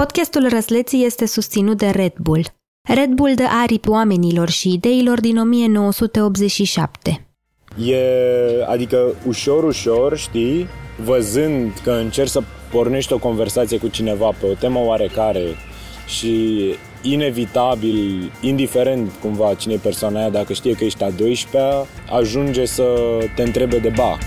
Podcastul Răsleții este susținut de Red Bull. Red Bull dă aripi oamenilor și ideilor din 1987. E, adică ușor, ușor, știi, văzând că încerci să pornești o conversație cu cineva pe o temă oarecare și inevitabil, indiferent cumva cine e persoana aia, dacă știe că ești a 12-a, ajunge să te întrebe de bac.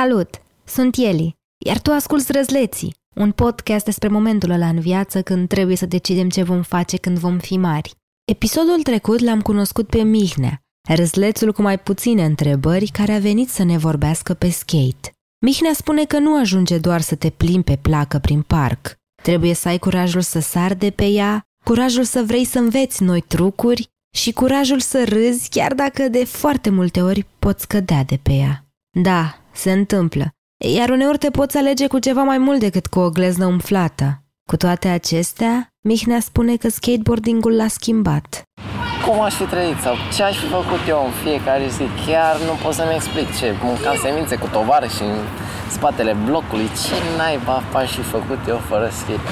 Salut! Sunt Eli, iar tu asculți Răzleții, un podcast despre momentul ăla în viață când trebuie să decidem ce vom face când vom fi mari. Episodul trecut l-am cunoscut pe Mihnea, răzlețul cu mai puține întrebări care a venit să ne vorbească pe skate. Mihnea spune că nu ajunge doar să te plimbi pe placă prin parc. Trebuie să ai curajul să sar de pe ea, curajul să vrei să înveți noi trucuri și curajul să râzi chiar dacă de foarte multe ori poți cădea de pe ea. Da, se întâmplă. Iar uneori te poți alege cu ceva mai mult decât cu o gleznă umflată. Cu toate acestea, Mihnea spune că skateboardingul l-a schimbat. Cum aș fi trăit sau ce aș fi făcut eu în fiecare zi, chiar nu pot să-mi explic ce. Mâncam semințe cu tovară și în spatele blocului, ce naiba aș fi făcut eu fără skate.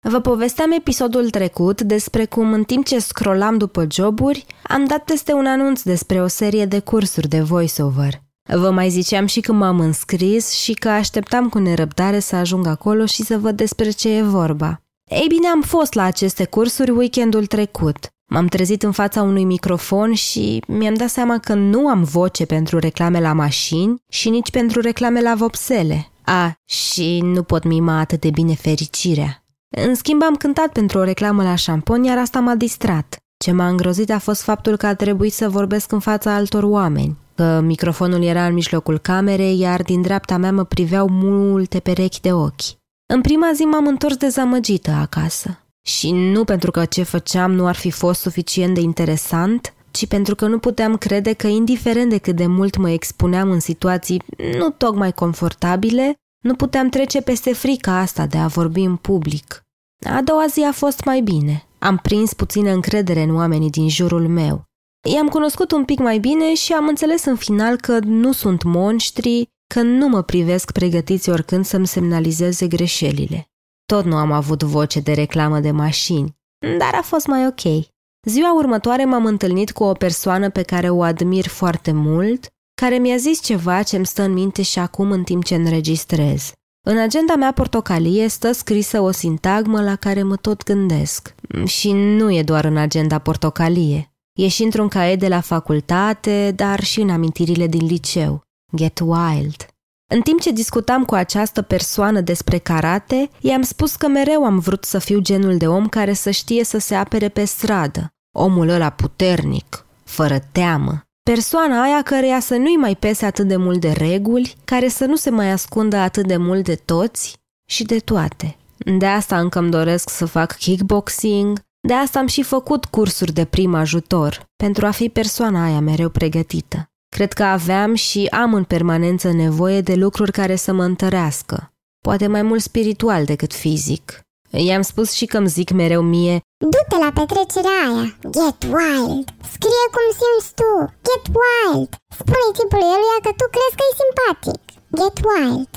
Vă povesteam episodul trecut despre cum în timp ce scrollam după joburi, am dat peste un anunț despre o serie de cursuri de voiceover. Vă mai ziceam și că m-am înscris și că așteptam cu nerăbdare să ajung acolo și să văd despre ce e vorba. Ei bine, am fost la aceste cursuri weekendul trecut. M-am trezit în fața unui microfon și mi-am dat seama că nu am voce pentru reclame la mașini și nici pentru reclame la vopsele. A, și nu pot mima atât de bine fericirea. În schimb, am cântat pentru o reclamă la șampon, iar asta m-a distrat. Ce m-a îngrozit a fost faptul că a trebuit să vorbesc în fața altor oameni că microfonul era în mijlocul camerei, iar din dreapta mea mă priveau multe perechi de ochi. În prima zi m-am întors dezamăgită acasă. Și nu pentru că ce făceam nu ar fi fost suficient de interesant, ci pentru că nu puteam crede că, indiferent de cât de mult mă expuneam în situații nu tocmai confortabile, nu puteam trece peste frica asta de a vorbi în public. A doua zi a fost mai bine. Am prins puțină încredere în oamenii din jurul meu. I-am cunoscut un pic mai bine și am înțeles în final că nu sunt monștri, că nu mă privesc pregătiți oricând să-mi semnalizeze greșelile. Tot nu am avut voce de reclamă de mașini, dar a fost mai ok. Ziua următoare m-am întâlnit cu o persoană pe care o admir foarte mult, care mi-a zis ceva ce îmi stă în minte și acum în timp ce înregistrez. În agenda mea portocalie stă scrisă o sintagmă la care mă tot gândesc. Și nu e doar în agenda portocalie. E și într-un caiet de la facultate, dar și în amintirile din liceu. Get wild. În timp ce discutam cu această persoană despre karate, i-am spus că mereu am vrut să fiu genul de om care să știe să se apere pe stradă. Omul ăla puternic, fără teamă. Persoana aia căreia să nu-i mai pese atât de mult de reguli, care să nu se mai ascundă atât de mult de toți și de toate. De asta încă îmi doresc să fac kickboxing, de asta am și făcut cursuri de prim ajutor, pentru a fi persoana aia mereu pregătită. Cred că aveam și am în permanență nevoie de lucruri care să mă întărească, poate mai mult spiritual decât fizic. I-am spus și că îmi zic mereu mie Du-te la petrecerea aia, get wild, scrie cum simți tu, get wild, spune tipului eluia că tu crezi că e simpatic, get wild.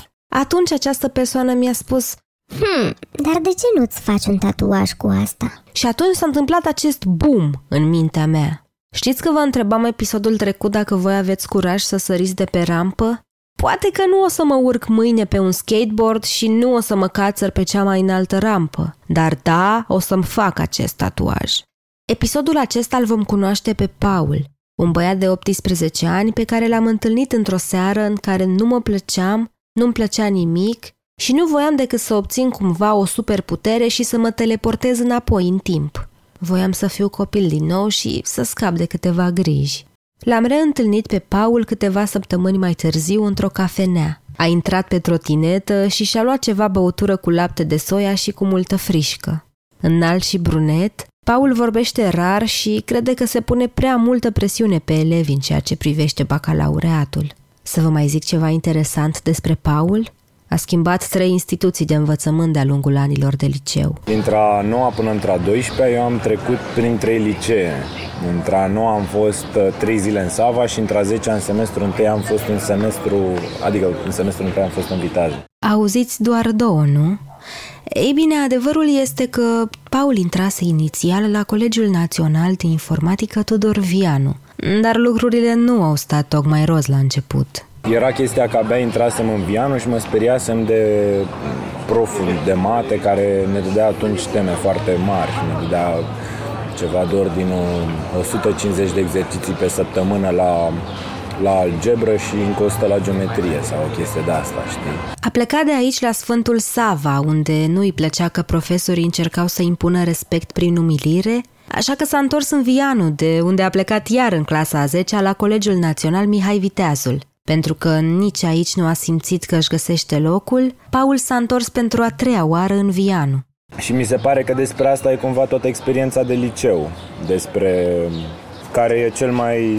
Atunci această persoană mi-a spus Hmm, dar de ce nu-ți faci un tatuaj cu asta? Și atunci s-a întâmplat acest boom în mintea mea. Știți că vă întrebam episodul trecut dacă voi aveți curaj să săriți de pe rampă? Poate că nu o să mă urc mâine pe un skateboard și nu o să mă cațăr pe cea mai înaltă rampă, dar da, o să-mi fac acest tatuaj. Episodul acesta îl vom cunoaște pe Paul, un băiat de 18 ani pe care l-am întâlnit într-o seară în care nu mă plăceam, nu-mi plăcea nimic și nu voiam decât să obțin cumva o superputere și să mă teleportez înapoi în timp. Voiam să fiu copil din nou și să scap de câteva griji. L-am reîntâlnit pe Paul câteva săptămâni mai târziu într-o cafenea. A intrat pe trotinetă și și-a luat ceva băutură cu lapte de soia și cu multă frișcă. Înalt și brunet, Paul vorbește rar și crede că se pune prea multă presiune pe elevi în ceea ce privește bacalaureatul. Să vă mai zic ceva interesant despre Paul? A schimbat trei instituții de învățământ de-a lungul anilor de liceu. Dintre a noua până între a 12 eu am trecut prin trei licee. Între a noua am fost uh, trei zile în Sava și între a 10 în semestru întâi am fost un semestru, adică în semestru întâi am fost în Viteaz. Auziți doar două, nu? Ei bine, adevărul este că Paul intrase inițial la Colegiul Național de Informatică Tudor Vianu, dar lucrurile nu au stat tocmai roz la început. Era chestia că abia intrasem în Vianu și mă speriasem de proful de mate care ne dădea atunci teme foarte mari. Ne dădea ceva de ordinul 150 de exerciții pe săptămână la la algebră și încă 100 la geometrie sau o chestie de asta, știi? A plecat de aici la Sfântul Sava, unde nu îi plăcea că profesorii încercau să impună respect prin umilire, așa că s-a întors în Vianu, de unde a plecat iar în clasa a 10 la Colegiul Național Mihai Viteazul. Pentru că nici aici nu a simțit că își găsește locul, Paul s-a întors pentru a treia oară în Vianu. Și mi se pare că despre asta e cumva toată experiența de liceu, despre care e cel mai,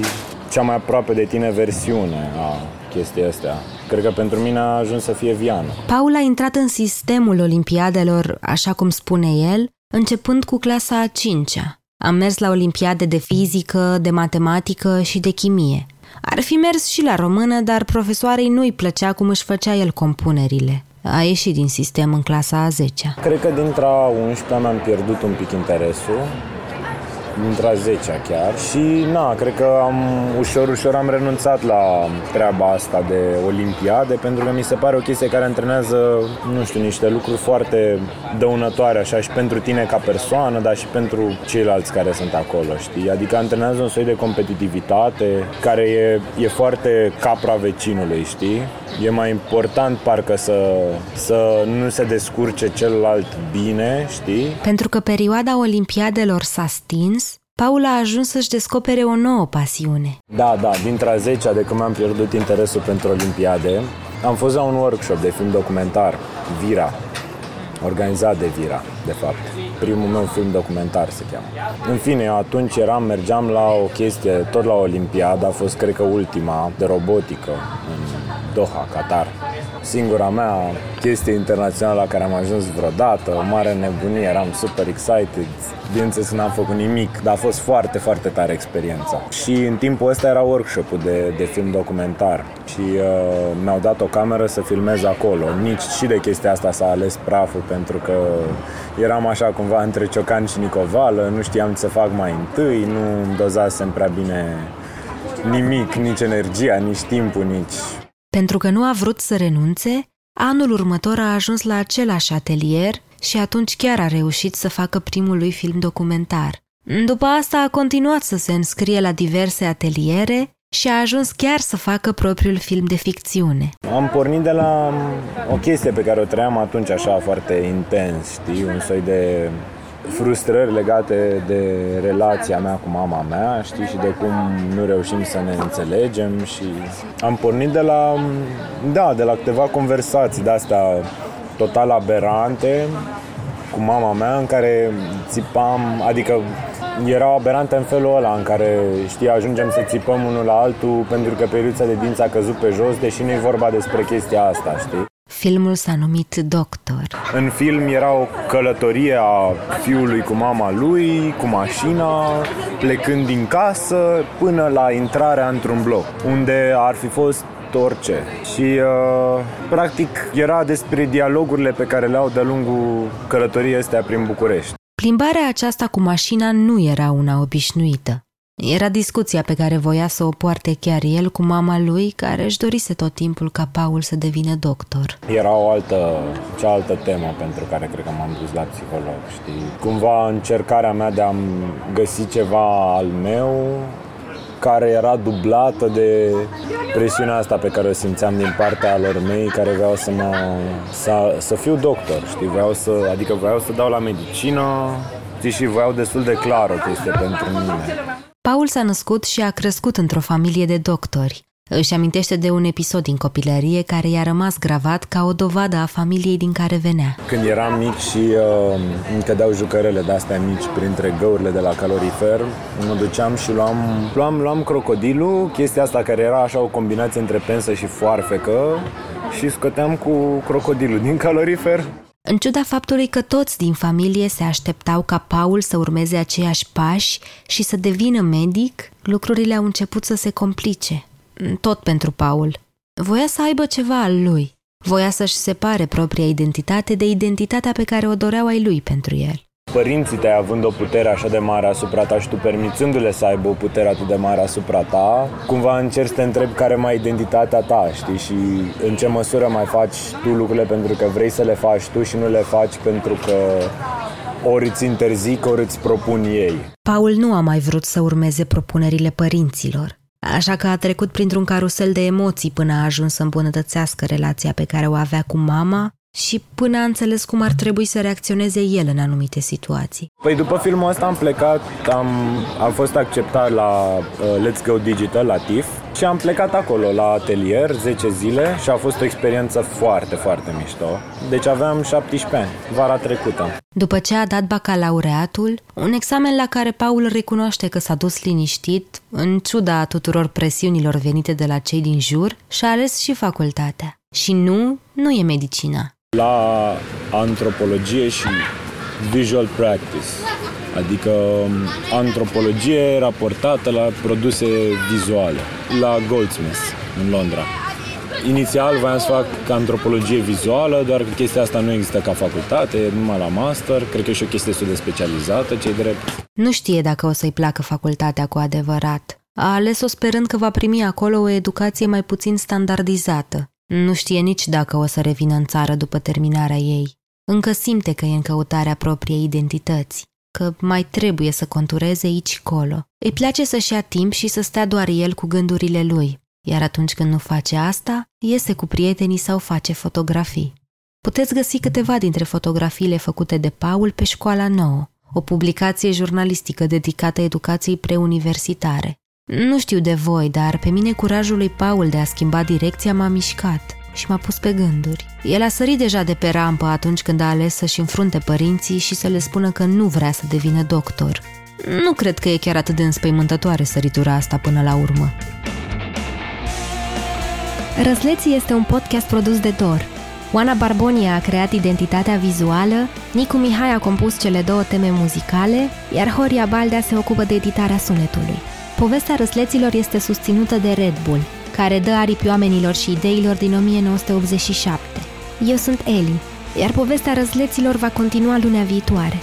cea mai aproape de tine versiune a chestia astea. Cred că pentru mine a ajuns să fie Vianu. Paul a intrat în sistemul olimpiadelor, așa cum spune el, începând cu clasa a cincea. Am mers la olimpiade de fizică, de matematică și de chimie. Ar fi mers și la română, dar profesoarei nu-i plăcea cum își făcea el compunerile. A ieșit din sistem în clasa a 10 Cred că dintre a 11 mi-am pierdut un pic interesul dintre a 10 chiar și na, cred că am ușor, ușor am renunțat la treaba asta de olimpiade pentru că mi se pare o chestie care antrenează, nu știu, niște lucruri foarte dăunătoare așa și pentru tine ca persoană, dar și pentru ceilalți care sunt acolo, știi? Adică antrenează un soi de competitivitate care e, e foarte capra vecinului, știi? E mai important parcă să, să nu se descurce celălalt bine, știi? Pentru că perioada olimpiadelor s-a stins, Paul a ajuns să-și descopere o nouă pasiune. Da, da, dintre a 10 de când mi-am pierdut interesul pentru Olimpiade, am fost la un workshop de film documentar, Vira, organizat de Vira, de fapt. Primul meu film documentar se cheamă. În fine, eu atunci eram, mergeam la o chestie, tot la Olimpiada, a fost, cred că, ultima, de robotică, în Doha, Qatar. Singura mea chestie internațională la care am ajuns vreodată, o mare nebunie, eram super excited, Bineînțeles, n-am făcut nimic, dar a fost foarte, foarte tare experiența. Și în timpul ăsta era workshop-ul de, de film documentar și uh, mi-au dat o cameră să filmez acolo. Nici și de chestia asta s-a ales praful pentru că eram așa cumva între Ciocan și Nicovală, nu știam ce să fac mai întâi, nu îmi dozasem prea bine nimic, nici energia, nici timpul, nici... Pentru că nu a vrut să renunțe, anul următor a ajuns la același atelier și atunci chiar a reușit să facă primul lui film documentar. După asta a continuat să se înscrie la diverse ateliere și a ajuns chiar să facă propriul film de ficțiune. Am pornit de la o chestie pe care o trăiam atunci așa foarte intens, știi, un soi de frustrări legate de relația mea cu mama mea, știi, și de cum nu reușim să ne înțelegem și am pornit de la, da, de la câteva conversații de astea total aberante cu mama mea în care țipam, adică erau aberante în felul ăla în care, știi, ajungem să țipăm unul la altul pentru că periuța de dinți a căzut pe jos, deși nu e vorba despre chestia asta, știi? Filmul s-a numit Doctor. În film era o călătorie a fiului cu mama lui, cu mașina, plecând din casă până la intrarea într-un bloc, unde ar fi fost orice. Și uh, practic era despre dialogurile pe care le au de-a lungul călătoriei astea prin București. Plimbarea aceasta cu mașina nu era una obișnuită. Era discuția pe care voia să o poarte chiar el cu mama lui, care își dorise tot timpul ca Paul să devină doctor. Era o altă, cealaltă temă pentru care cred că m-am dus la psiholog, știi? Cumva încercarea mea de a găsi ceva al meu care era dublată de presiunea asta pe care o simțeam din partea lor mei care vreau să mă să, să fiu doctor, știi, vreau să, adică vreau să dau la medicină, știi, și vreau destul de clar o chestie pentru mine. Paul s-a născut și a crescut într-o familie de doctori. Își amintește de un episod din copilărie care i-a rămas gravat ca o dovadă a familiei din care venea. Când eram mic și uh, îmi cădeau jucărele de-astea mici printre găurile de la calorifer, mă duceam și luam, luam, luam crocodilul, chestia asta care era așa o combinație între pensă și foarfecă, și scoteam cu crocodilul din calorifer. În ciuda faptului că toți din familie se așteptau ca Paul să urmeze aceiași pași și să devină medic, lucrurile au început să se complice. Tot pentru Paul. Voia să aibă ceva al lui. Voia să-și separe propria identitate de identitatea pe care o doreau ai lui pentru el părinții tăi având o putere așa de mare asupra ta și tu permițându-le să aibă o putere atât de mare asupra ta, cumva încerci să te întrebi care mai identitatea ta, știi? Și în ce măsură mai faci tu lucrurile pentru că vrei să le faci tu și nu le faci pentru că ori îți interzic, ori îți propun ei. Paul nu a mai vrut să urmeze propunerile părinților. Așa că a trecut printr-un carusel de emoții până a ajuns să îmbunătățească relația pe care o avea cu mama și până a înțeles cum ar trebui să reacționeze el în anumite situații. Păi după filmul ăsta am plecat, am, am fost acceptat la uh, Let's Go Digital, la TIF, și am plecat acolo la atelier 10 zile și a fost o experiență foarte, foarte mișto. Deci aveam 17 ani, vara trecută. După ce a dat bacalaureatul, un examen la care Paul recunoaște că s-a dus liniștit, în ciuda tuturor presiunilor venite de la cei din jur, și-a ales și facultatea. Și nu, nu e medicina la antropologie și visual practice, adică um, antropologie raportată la produse vizuale, la Goldsmiths în Londra. Inițial voiam să fac antropologie vizuală, doar că chestia asta nu există ca facultate, e numai la master, cred că e și o chestie de specializată, cei drept. Nu știe dacă o să-i placă facultatea cu adevărat. A ales-o sperând că va primi acolo o educație mai puțin standardizată, nu știe nici dacă o să revină în țară după terminarea ei. Încă simte că e în căutarea propriei identități, că mai trebuie să contureze aici-colo. Îi place să-și ia timp și să stea doar el cu gândurile lui, iar atunci când nu face asta, iese cu prietenii sau face fotografii. Puteți găsi câteva dintre fotografiile făcute de Paul pe Școala Nouă, o publicație jurnalistică dedicată educației preuniversitare. Nu știu de voi, dar pe mine curajul lui Paul de a schimba direcția m-a mișcat și m-a pus pe gânduri. El a sărit deja de pe rampă atunci când a ales să-și înfrunte părinții și să le spună că nu vrea să devină doctor. Nu cred că e chiar atât de înspăimântătoare săritura asta până la urmă. Răsleții este un podcast produs de Dor. Oana Barbonia a creat identitatea vizuală, Nicu Mihai a compus cele două teme muzicale, iar Horia Baldea se ocupă de editarea sunetului. Povestea răsleților este susținută de Red Bull, care dă aripi oamenilor și ideilor din 1987. Eu sunt Eli, iar povestea răsleților va continua lunea viitoare.